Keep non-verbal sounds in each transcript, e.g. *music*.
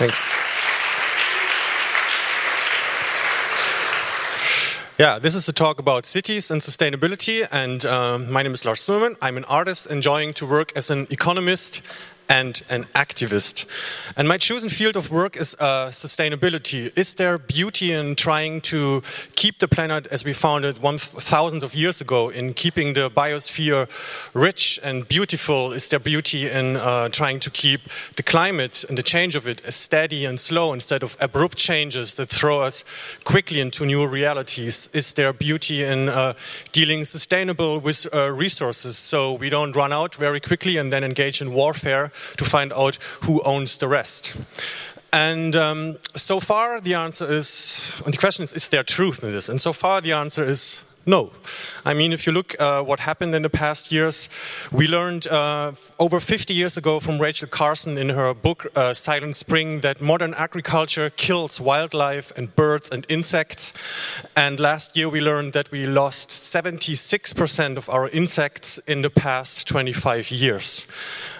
Thanks. Yeah, this is a talk about cities and sustainability. And uh, my name is Lars Zimmermann. I'm an artist enjoying to work as an economist and an activist. And my chosen field of work is uh, sustainability. Is there beauty in trying to keep the planet as we found it one thousands of years ago, in keeping the biosphere rich and beautiful? Is there beauty in uh, trying to keep the climate and the change of it as steady and slow instead of abrupt changes that throw us quickly into new realities? Is there beauty in uh, dealing sustainable with uh, resources so we don't run out very quickly and then engage in warfare to find out who owns the rest. And um, so far, the answer is, and the question is, is there truth in this? And so far, the answer is no. I mean, if you look uh, what happened in the past years, we learned uh, over 50 years ago from Rachel Carson in her book uh, Silent Spring that modern agriculture kills wildlife and birds and insects. And last year we learned that we lost 76% of our insects in the past 25 years.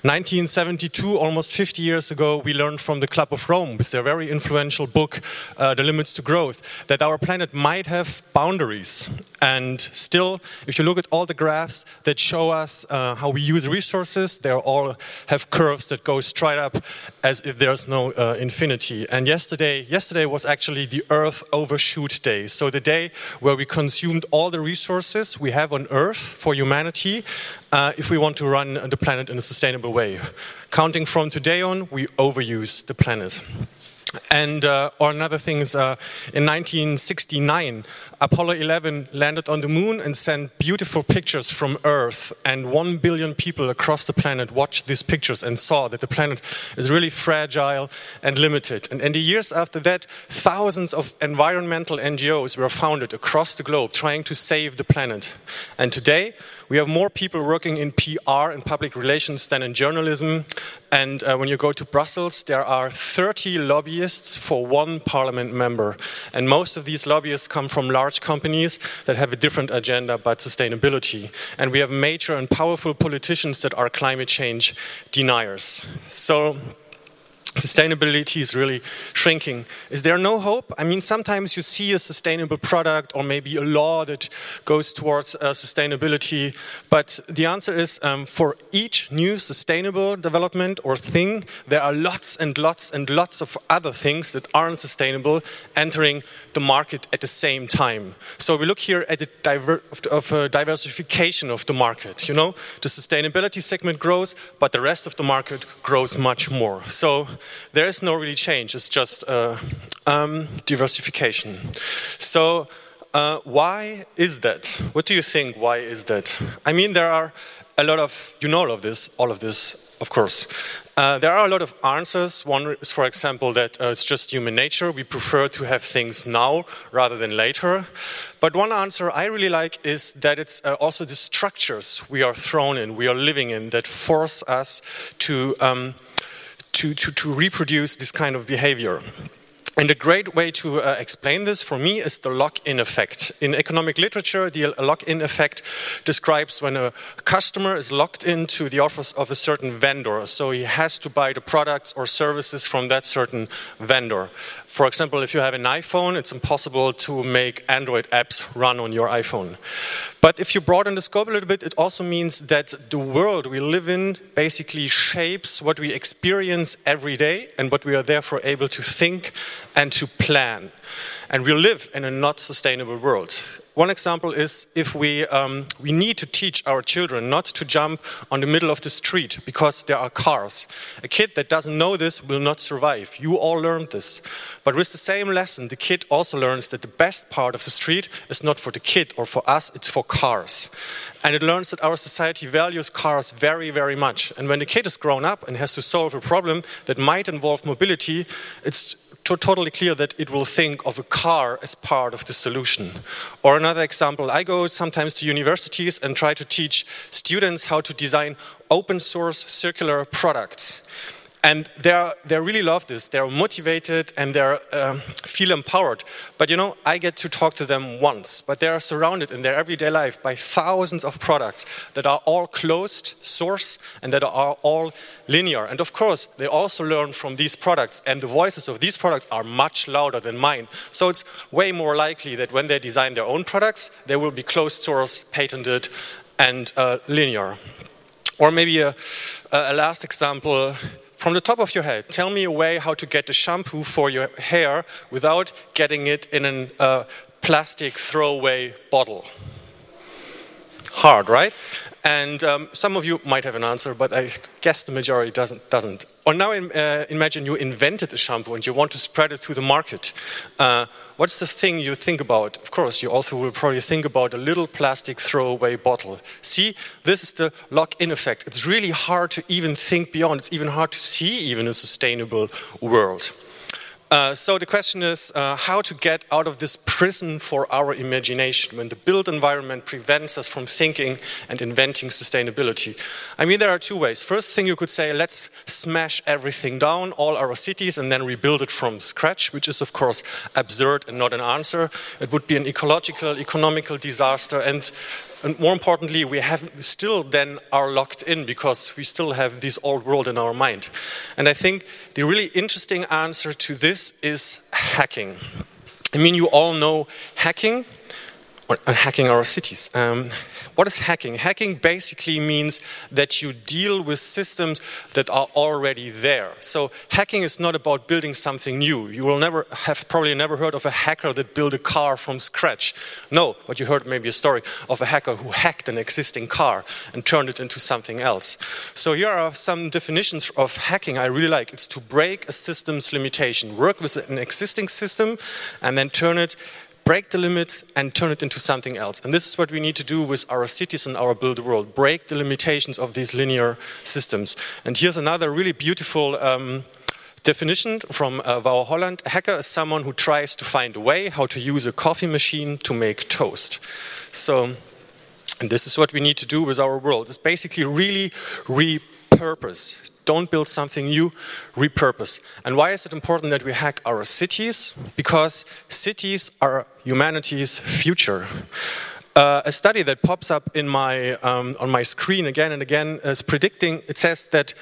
1972, almost 50 years ago, we learned from the Club of Rome with their very influential book, uh, The Limits to Growth, that our planet might have boundaries. And still, if you look at all the graphs that show us uh, how we use resources, they all have curves that go straight up as if there's no uh, infinity. And yesterday, yesterday was actually the Earth Overshoot Day. So the day where we consumed all the resources we have on Earth for humanity uh, if we want to run the planet in a sustainable way. Counting from today on, we overuse the planet. And uh, or another thing is, uh, in 1969, Apollo 11 landed on the moon and sent beautiful pictures from Earth, and one billion people across the planet watched these pictures and saw that the planet is really fragile and limited. And in the years after that, thousands of environmental NGOs were founded across the globe trying to save the planet. And today, we have more people working in PR and public relations than in journalism. And uh, when you go to Brussels, there are 30 lobbyists for one parliament member. And most of these lobbyists come from large companies that have a different agenda but sustainability. And we have major and powerful politicians that are climate change deniers. So sustainability is really shrinking. Is there no hope? I mean, sometimes you see a sustainable product or maybe a law that goes towards uh, sustainability, but the answer is um, for each new sustainable development or thing, there are lots and lots and lots of other things that aren't sustainable entering the market at the same time. So we look here at the diver of, uh, diversification of the market. You know, the sustainability segment grows, but the rest of the market grows much more. So there is no really change. It's just uh, um, diversification. So uh, why is that? What do you think? Why is that? I mean, there are a lot of you know all of this, all of this, of course. Uh, there are a lot of answers. One is, for example, that uh, it's just human nature. We prefer to have things now rather than later. But one answer I really like is that it's uh, also the structures we are thrown in, we are living in, that force us to. Um, to, to, to reproduce this kind of behavior. And a great way to uh, explain this for me is the lock-in effect. In economic literature, the lock-in effect describes when a customer is locked into the office of a certain vendor. So he has to buy the products or services from that certain vendor. For example, if you have an iPhone, it's impossible to make Android apps run on your iPhone. But if you broaden the scope a little bit, it also means that the world we live in basically shapes what we experience every day and what we are therefore able to think and to plan. And we live in a not sustainable world. One example is if we, um, we need to teach our children not to jump on the middle of the street because there are cars. A kid that doesn't know this will not survive. You all learned this. But with the same lesson, the kid also learns that the best part of the street is not for the kid or for us, it's for cars. And it learns that our society values cars very, very much. And when the kid is grown up and has to solve a problem that might involve mobility, it's totally clear that it will think of a car as part of the solution. Or another example, I go sometimes to universities and try to teach students how to design open source circular products. And they're they really love this. They're motivated and they um, feel empowered. But you know, I get to talk to them once, but they are surrounded in their everyday life by thousands of products that are all closed source and that are all linear. And of course, they also learn from these products, and the voices of these products are much louder than mine. So it's way more likely that when they design their own products, they will be closed source, patented, and uh, linear. Or maybe a, a last example from the top of your head, tell me a way how to get the shampoo for your hair without getting it in a uh, plastic throwaway bottle. Hard, right? And um, some of you might have an answer, but I guess the majority doesn't. doesn't. Or now uh, imagine you invented a shampoo and you want to spread it to the market. Uh, what's the thing you think about? Of course, you also will probably think about a little plastic throwaway bottle. See, this is the lock-in effect. It's really hard to even think beyond. It's even hard to see even a sustainable world. Uh, so the question is uh, how to get out of this prison for our imagination when the built environment prevents us from thinking and inventing sustainability. I mean, there are two ways. First thing you could say, let's smash everything down, all our cities, and then rebuild it from scratch, which is of course absurd and not an answer. It would be an ecological, economical disaster, and and more importantly, we have still then are locked in because we still have this old world in our mind. And I think the really interesting answer to this is hacking. I mean, you all know hacking, or uh, hacking our cities. Um, what is hacking? Hacking basically means that you deal with systems that are already there. So hacking is not about building something new. You will never have probably never heard of a hacker that built a car from scratch. No, but you heard maybe a story of a hacker who hacked an existing car and turned it into something else. So here are some definitions of hacking I really like. It's to break a system's limitation, work with an existing system and then turn it break the limits and turn it into something else. And this is what we need to do with our cities and our built world break the limitations of these linear systems. And here's another really beautiful. Um, definition from uh, Holland. A hacker is someone who tries to find a way how to use a coffee machine to make toast. So, and this is what we need to do with our world. It's basically really repurpose, don't build something new, repurpose. And why is it important that we hack our cities? Because cities are humanity's future. Uh, a study that pops up my, um, on my screen again and again is predicting, it says that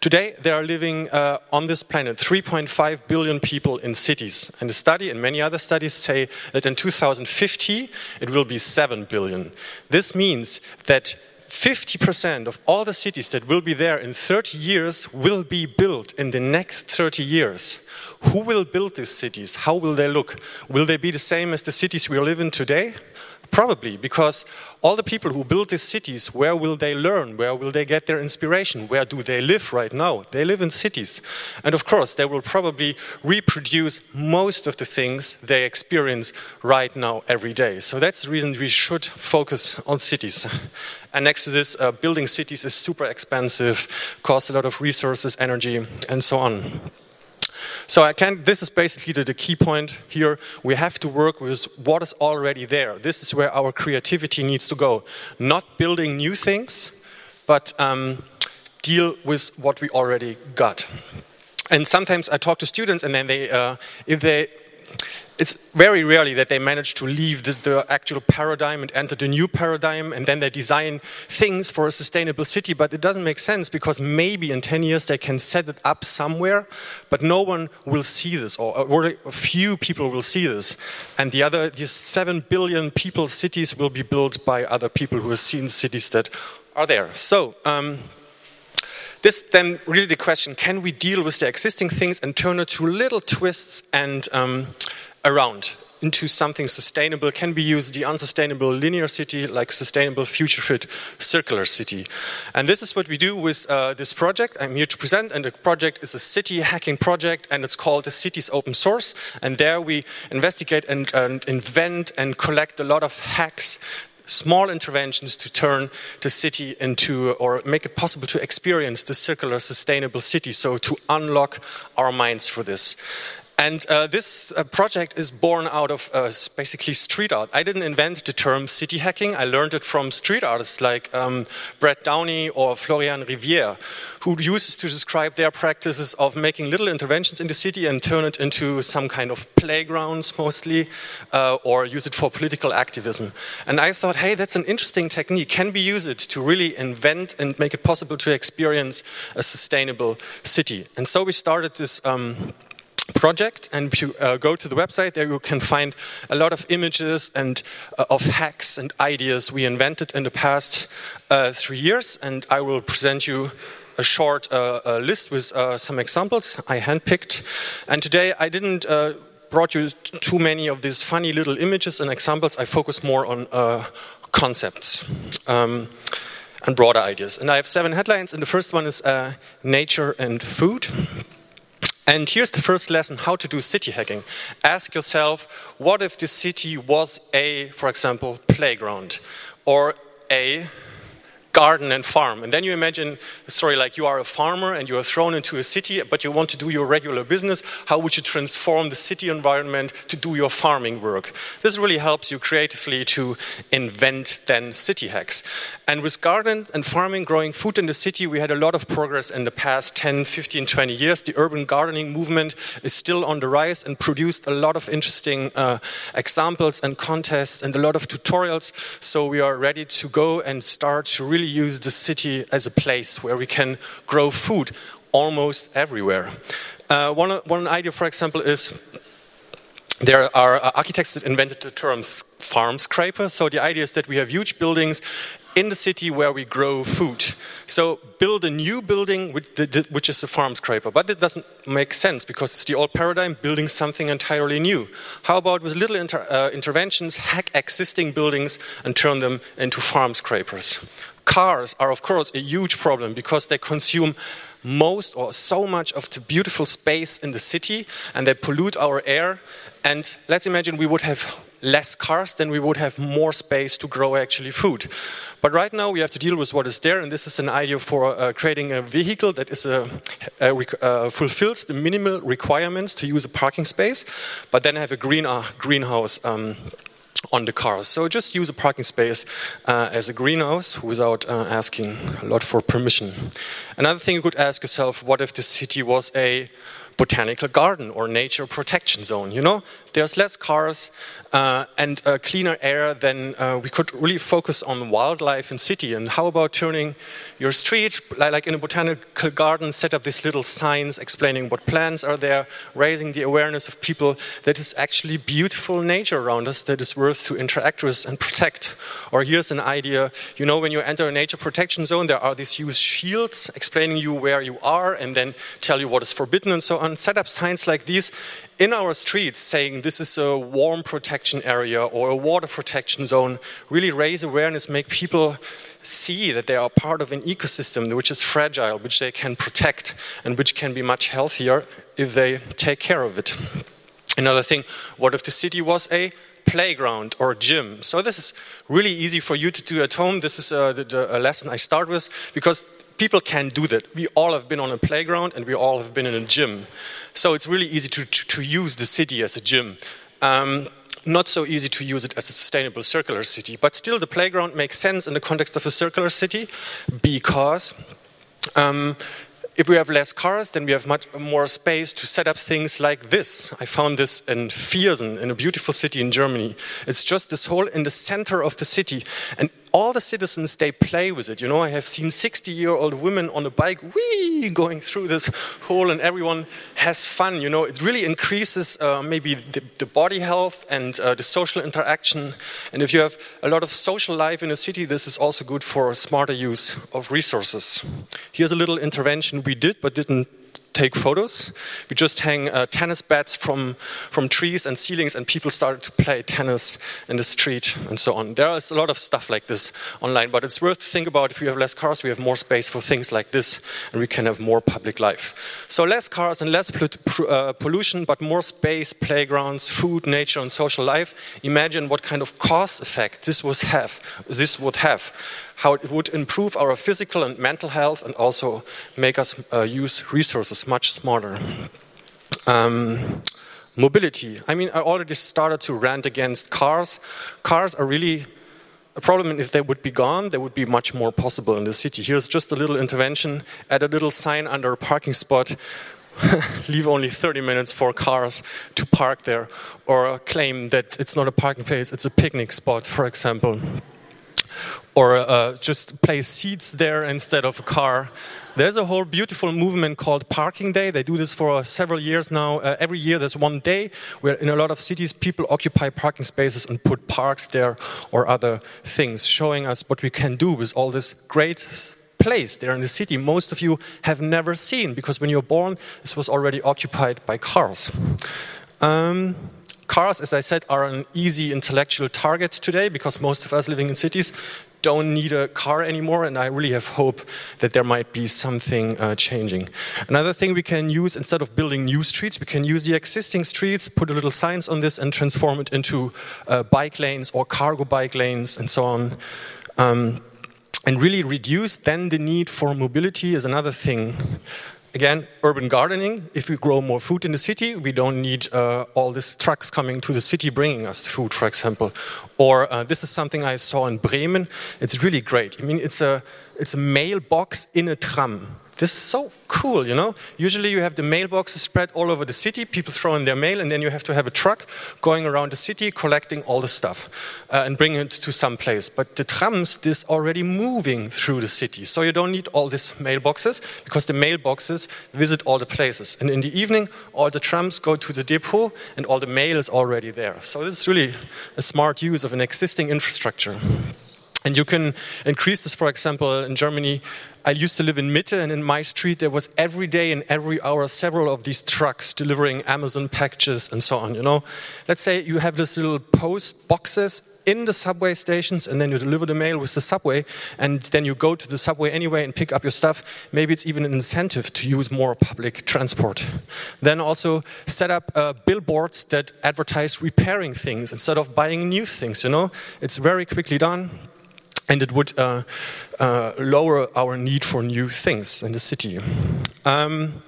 today there are living uh, on this planet 3.5 billion people in cities. And the study and many other studies say that in 2050 it will be 7 billion. This means that 50% of all the cities that will be there in 30 years will be built in the next 30 years. Who will build these cities? How will they look? Will they be the same as the cities we live in today? Probably, because all the people who build these cities, where will they learn? Where will they get their inspiration? Where do they live right now? They live in cities. And of course, they will probably reproduce most of the things they experience right now every day. So that's the reason we should focus on cities. *laughs* And next to this, uh, building cities is super expensive, costs a lot of resources, energy, and so on. So I can, this is basically the, the, key point here. We have to work with what is already there. This is where our creativity needs to go. Not building new things, but um, deal with what we already got. And sometimes I talk to students, and then they, uh, if they it's very rarely that they manage to leave the, the, actual paradigm and enter the new paradigm and then they design things for a sustainable city. But it doesn't make sense because maybe in 10 years they can set it up somewhere but no one will see this or, or a few people will see this. And the other these 7 billion people cities will be built by other people who have seen cities that are there. So um, this then really the question can we deal with the existing things and turn it to little twists and um, around into something sustainable? Can we use the unsustainable linear city like sustainable future fit circular city? And this is what we do with uh, this project i'm here to present. And the project is a city hacking project and it's called the City Is Open Source. And there we investigate and, and invent and collect a lot of hacks small interventions to turn the city into or make it possible to experience the circular sustainable city. So to unlock our minds for this And uh, this uh, project is born out of uh, basically street art. I didn't invent the term city hacking. I learned it from street artists like um, Brad Downey or Florian Rivière, who uses to describe their practices of making little interventions in the city and turn it into some kind of playgrounds mostly, uh, or use it for political activism. And I thought, hey, that's an interesting technique. Can we use it to really invent and make it possible to experience a sustainable city? And so we started this. Um, project and you uh, go to the website there you can find a lot of images and uh, of hacks and ideas we invented in the past uh, three years and i will present you a short uh, list with uh, some examples i handpicked. And today i didn't uh, brought you too many of these funny little images and examples. I focus more on concepts um, and broader ideas. And i have seven headlines and the first one is nature and food and here's the first lesson how to do city hacking. Ask yourself what if the city was a, for example, playground or a garden and farm. And then you imagine a story like you are a farmer and you are thrown into a city, but you want to do your regular business. How would you transform the city environment to do your farming work? This really helps you creatively to invent then city hacks. And with garden and farming, growing food in the city, we had a lot of progress in the past 10, 15, 20 years. The urban gardening movement is still on the rise and produced a lot of interesting uh, examples and contests and a lot of tutorials. So we are ready to go and start to really really use the city as a place where we can grow food almost everywhere. Uh, one, one idea, for example, is there are uh, architects that invented the term farm scraper. So the idea is that we have huge buildings in the city where we grow food. So build a new building which is a farm scraper. But it doesn't make sense because it's the old paradigm building something entirely new. How about with little inter, uh, interventions, hack existing buildings and turn them into farm scrapers? Cars are, of course, a huge problem because they consume most or so much of the beautiful space in the city and they pollute our air. And let's imagine we would have less cars, then we would have more space to grow actually food. But right now we have to deal with what is there, and this is an idea for uh, creating a vehicle that is a, a, uh, fulfills the minimal requirements to use a parking space, but then have a green, uh, greenhouse. Um, on the cars. So just use a parking space uh, as a greenhouse without uh, asking a lot for permission. Another thing you could ask yourself, what if the city was a botanical garden or nature protection zone. You know, there's less cars uh, and uh, cleaner air, then uh, we could really focus on wildlife in city. And how about turning your street, like in a botanical garden, set up these little signs explaining what plants are there, raising the awareness of people that is actually beautiful nature around us that is worth to interact with and protect. Or here's an idea, you know, when you enter a nature protection zone, there are these huge shields explaining you where you are and then tell you what is forbidden and so on. Set up signs like these in our streets saying this is a warm protection area or a water protection zone, really raise awareness, make people see that they are part of an ecosystem which is fragile, which they can protect, and which can be much healthier if they take care of it. Another thing, what if the city was a playground or gym? So this is really easy for you to do at home. This is uh, the, the, a lesson I start with because people can do that. We all have been on a playground and we all have been in a gym. So it's really easy to, to, to use the city as a gym. Um, not so easy to use it as a sustainable circular city, but still the playground makes sense in the context of a circular city because um, if we have less cars, then we have much more space to set up things like this. I found this in Viersen, in a beautiful city in Germany. It's just this hole in the center of the city, and all the citizens they play with it. You know, I have seen 60-year-old women on a bike, wee, going through this hole, and everyone has fun. You know, it really increases uh, maybe the, the, body health and uh, the social interaction. And if you have a lot of social life in a city, this is also good for smarter use of resources. Here's a little intervention we did but didn't take photos. We just hang uh, tennis bats from, from trees and ceilings, and people started to play tennis in the street and so on. There is a lot of stuff like this online, but it's worth to think about if we have less cars, we have more space for things like this, and we can have more public life. So less cars and less uh, pollution, but more space, playgrounds, food, nature, and social life. Imagine what kind of cost effect this would have. This would have how it would improve our physical and mental health and also make us uh, use resources much smarter. Um, Mobility. I mean, I already started to rant against cars. Cars are really a problem, and if they would be gone, there would be much more possible in the city. Here's just a little intervention add a little sign under a parking spot. *laughs* leave only 30 minutes for cars to park there, or claim that it's not a parking place, it's a picnic spot, for example. Or uh, just place seats there instead of a car. There's a whole beautiful movement called Parking Day. They do this for several years now. Uh, every year there's one day where in a lot of cities people occupy parking spaces and put parks there or other things, showing us what we can do with all this great place there in the city most of you have never seen because when you're born this was already occupied by cars. Um, cars, as I said, are an easy intellectual target today because most of us living in cities don't need a car anymore, and I really have hope that there might be something uh, changing. Another thing we can use instead of building new streets, we can use the existing streets, put a little signs on this, and transform it into uh, bike lanes or cargo bike lanes and so on. Um, and really reduce then the need for mobility is another thing again, urban gardening. If we grow more food in the city, we don't need uh, all these trucks coming to the city bringing us food, for example. Or uh, this is something I saw in Bremen. It's really great. I mean, it's a it's a mailbox in a tram. This is so cool, you know? Usually you have the mailboxes spread all over the city, people throw in their mail, and then you have to have a truck going around the city collecting all the stuff uh, and bringing it to some place. But the trams, this already moving through the city. So you don't need all these mailboxes because the mailboxes visit all the places. And in the evening, all the trams go to the depot and all the mail is already there. So this is really a smart use of an existing infrastructure. And you can increase this, for example, in Germany. I used to live in Mitte, and in my street, there was every day and every hour several of these trucks delivering Amazon packages and so on. You know, let's say you have these little post boxes in the subway stations and then you deliver the mail with the subway and then you go to the subway anyway and pick up your stuff. Maybe it's even an incentive to use more public transport. Then also set up uh, billboards that advertise repairing things instead of buying new things, you know? It's very quickly done and it would uh, uh, lower our need for new things in the city. Um,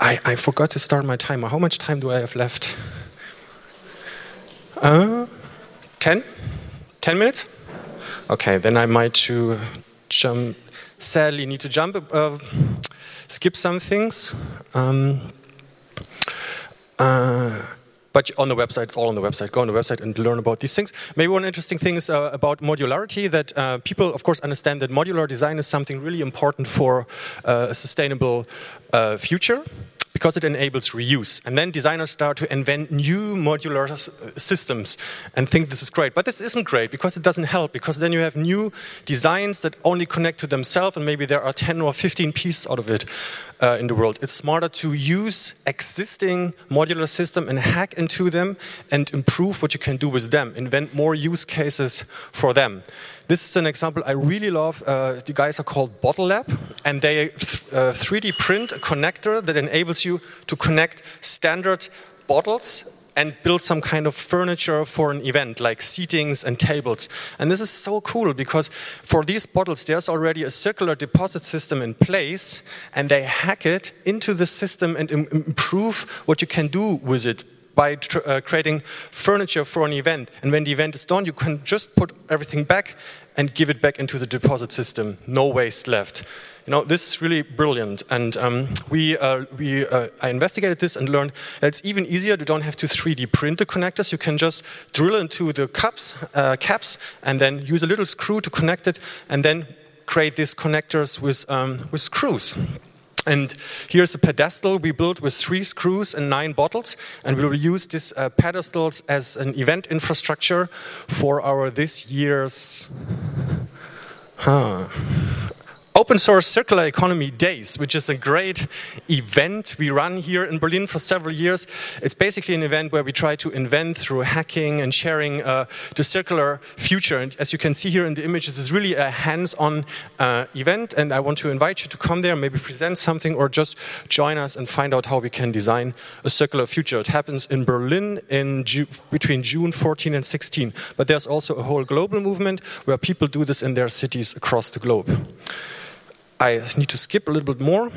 I, I, forgot to start my timer. How much time do I have left? Uh, 10? 10 minutes? Okay, then I might to jump, sadly need to jump, uh, skip some things. Um, uh, but on the website, it's all on the website. Go on the website and learn about these things. Maybe one interesting thing is uh, about modularity that uh, people, of course, understand that modular design is something really important for uh, a sustainable uh, future because it enables reuse. And then designers start to invent new modular systems and think this is great. But this isn't great because it doesn't help, because then you have new designs that only connect to themselves, and maybe there are 10 or 15 pieces out of it uh, in the world. It's smarter to use existing modular system and hack into them and improve what you can do with them, invent more use cases for them. This is an example I really love. Uh, the guys are called Bottle Lab, and they uh, 3D print a connector that enables you to connect standard bottles and build some kind of furniture for an event, like seatings and tables. And this is so cool because for these bottles, there's already a circular deposit system in place, and they hack it into the system and Im improve what you can do with it by uh, creating furniture for an event. And when the event is done, you can just put everything back and give it back into the deposit system. No waste left. You know, this is really brilliant. And um, we, uh, we, uh, I investigated this and learned that it's even easier. You don't have to 3D print the connectors. You can just drill into the cups, uh, caps and then use a little screw to connect it and then create these connectors with, um, with screws. And here's a pedestal we built with three screws and nine bottles, and we will use these uh, pedestals as an event infrastructure for our this year's. Huh. Open Source Circular Economy Days, which is a great event we run here in Berlin for several years. It's basically an event where we try to invent through hacking and sharing uh, the circular future. And as you can see here in the images, it's really a hands-on uh, event. And I want to invite you to come there, maybe present something, or just join us and find out how we can design a circular future. It happens in Berlin in Ju between June 14 and 16. But there's also a whole global movement where people do this in their cities across the globe. I need to skip a little bit more.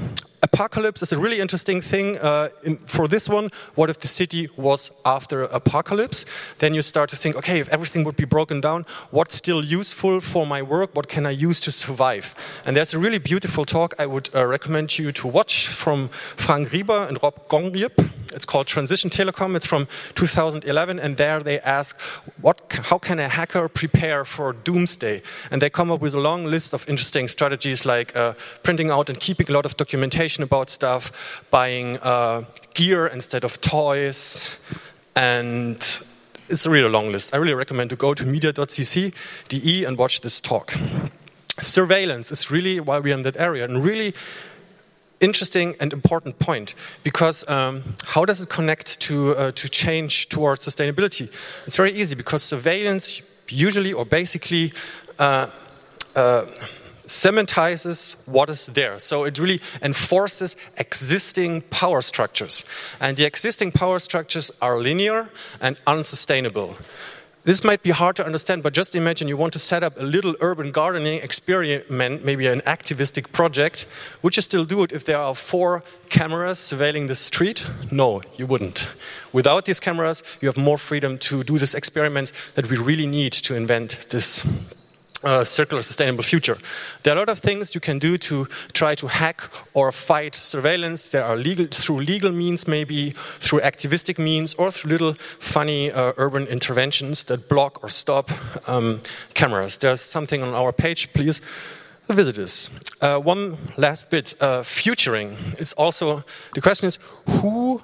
Apocalypse is a really interesting thing. Uh, in, for this one, what if the city was after apocalypse? Then you start to think, okay, if everything would be broken down, what's still useful for my work? What can I use to survive? And there's a really beautiful talk I would uh, recommend you to watch from Frank Rieger and Rop Gonggrijp. It's called Transition Telecom. It's from 2011, and there they ask, what, how can a hacker prepare for doomsday? And they come up with a long list of interesting strategies like uh, printing out and keeping a lot of documentation about stuff, buying uh, gear instead of toys, and it's a really long list. I really recommend to go to media.ccc.de and watch this talk. Surveillance is really why we're in that area, and really interesting and important point because um, how does it connect to, uh, to change towards sustainability? It's very easy because surveillance usually or basically uh, uh, cementizes what is there. So it really enforces existing power structures. And the existing power structures are linear and unsustainable. This might be hard to understand, but just imagine you want to set up a little urban gardening experiment, maybe an activistic project. Would you still do it if there are four cameras surveilling the street? No, you wouldn't. Without these cameras, you have more freedom to do these experiments that we really need to invent this uh, circular sustainable future. There are a lot of things you can do to try to hack or fight surveillance. There are legal through legal means, maybe through activistic means, or through little funny uh, urban interventions that block or stop um, cameras. There's something on our page, please visit us. Uh, one last bit: uh, futuring is also the question is who.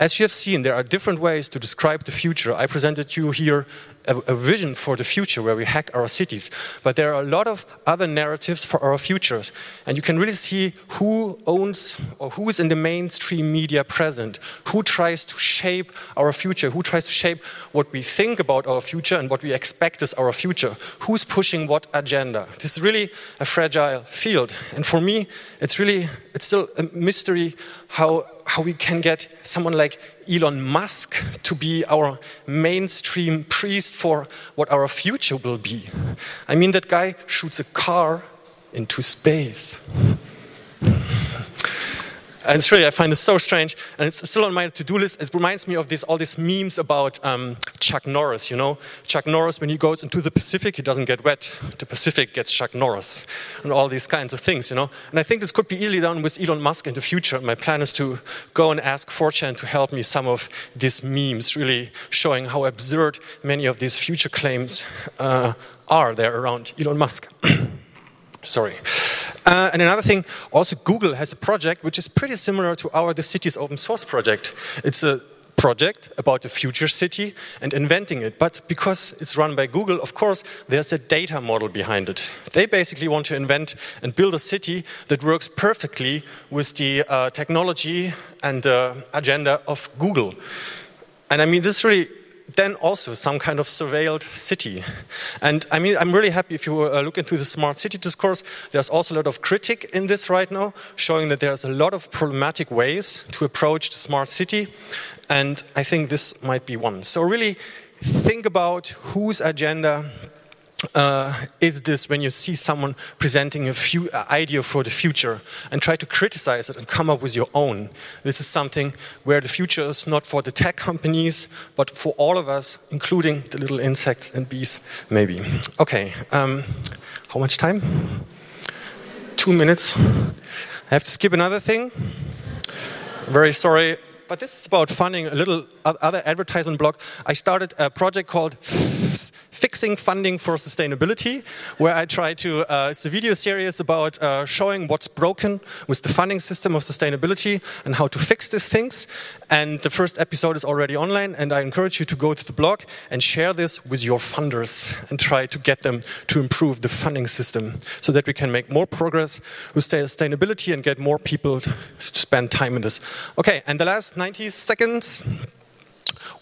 As you have seen, there are different ways to describe the future. I presented you here a, a, vision for the future where we hack our cities. But there are a lot of other narratives for our future. And you can really see who owns or who is in the mainstream media present, who tries to shape our future, who tries to shape what we think about our future and what we expect is our future, who's pushing what agenda. This is really a fragile field. And for me, it's really, it's still a mystery how, how we can get someone like Elon Musk to be our mainstream priest for what our future will be. I mean, that guy shoots a car into space. And it's really, I find it so strange, and it's still on my to-do list. It reminds me of this, all these memes about um, Chuck Norris. You know, Chuck Norris when he goes into the Pacific, he doesn't get wet. The Pacific gets Chuck Norris, and all these kinds of things. You know, and I think this could be easily done with Elon Musk in the future. My plan is to go and ask 4chan to help me some of these memes, really showing how absurd many of these future claims uh, are there around Elon Musk. *clears throat* Sorry. Uh, and another thing, also Google has a project which is pretty similar to our The City Is Open Source project. It's a project about the future city and inventing it. But because it's run by Google, of course, there's a data model behind it. They basically want to invent and build a city that works perfectly with the uh, technology and uh, agenda of Google. And I mean, this really then also some kind of surveilled city. And I mean, I'm really happy if you uh, look into the smart city discourse, there's also a lot of critic in this right now, showing that there's a lot of problematic ways to approach the smart city. And I think this might be one. So really think about whose agenda uh, is this when you see someone presenting a few, uh, idea for the future and try to criticize it and come up with your own. This is something where the future is not for the tech companies, but for all of us, including the little insects and bees, maybe. Okay, um, how much time? Two minutes. I have to skip another thing. Very sorry but this is about funding a little other advertisement block. I started a project called Fixing Funding for Sustainability, where I try to, uh, it's a video series about uh, showing what's broken with the funding system of sustainability and how to fix these things. And the first episode is already online, and I encourage you to go to the blog and share this with your funders and try to get them to improve the funding system so that we can make more progress with sustainability and get more people to spend time in this. Okay, and the last 90 seconds.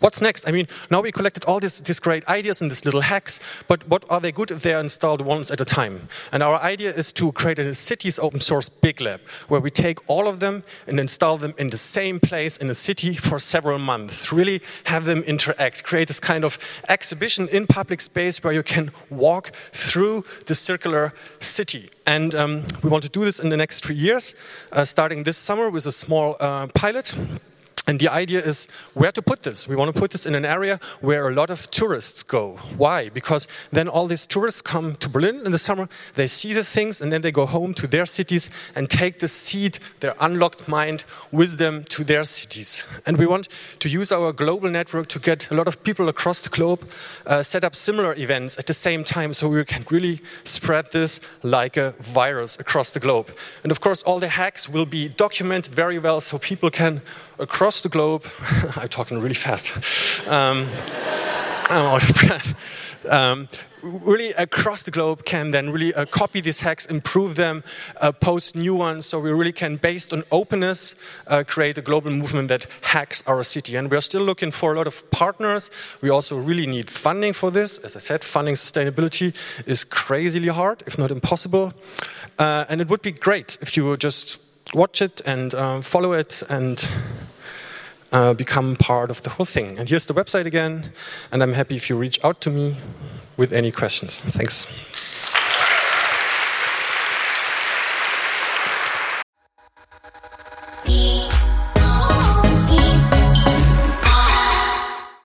What's next? I mean, now we collected all these, these great ideas and these little hacks, but what are they good if they are installed once at a time? And our idea is to create a City Is Open Source big lab, where we take all of them and install them in the same place in a city for several months. Really have them interact, create this kind of exhibition in public space where you can walk through the circular city. And um, we want to do this in the next three years, uh, starting this summer with a small uh, pilot and the idea is where to put this. We want to put this in an area where a lot of tourists go. Why? Because then all these tourists come to Berlin in the summer, they see the things, and then they go home to their cities and take the seed, their unlocked mind, with them to their cities. And we want to use our global network to get a lot of people across the globe uh, set up similar events at the same time so we can really spread this like a virus across the globe. And of course, all the hacks will be documented very well so people can across the globe. *laughs* I'm talking really fast. Um, um, really across the globe can then really uh, copy these hacks, improve them, uh, post new ones. So we really can, based on openness, uh, create a global movement that hacks our city. And we're still looking for a lot of partners. We also really need funding for this. As I said, funding sustainability is crazily hard, if not impossible. Uh, and it would be great if you would just watch it and uh, follow it and uh, become part of the whole thing. And here's the website again, and I'm happy if you reach out to me with any questions. Thanks.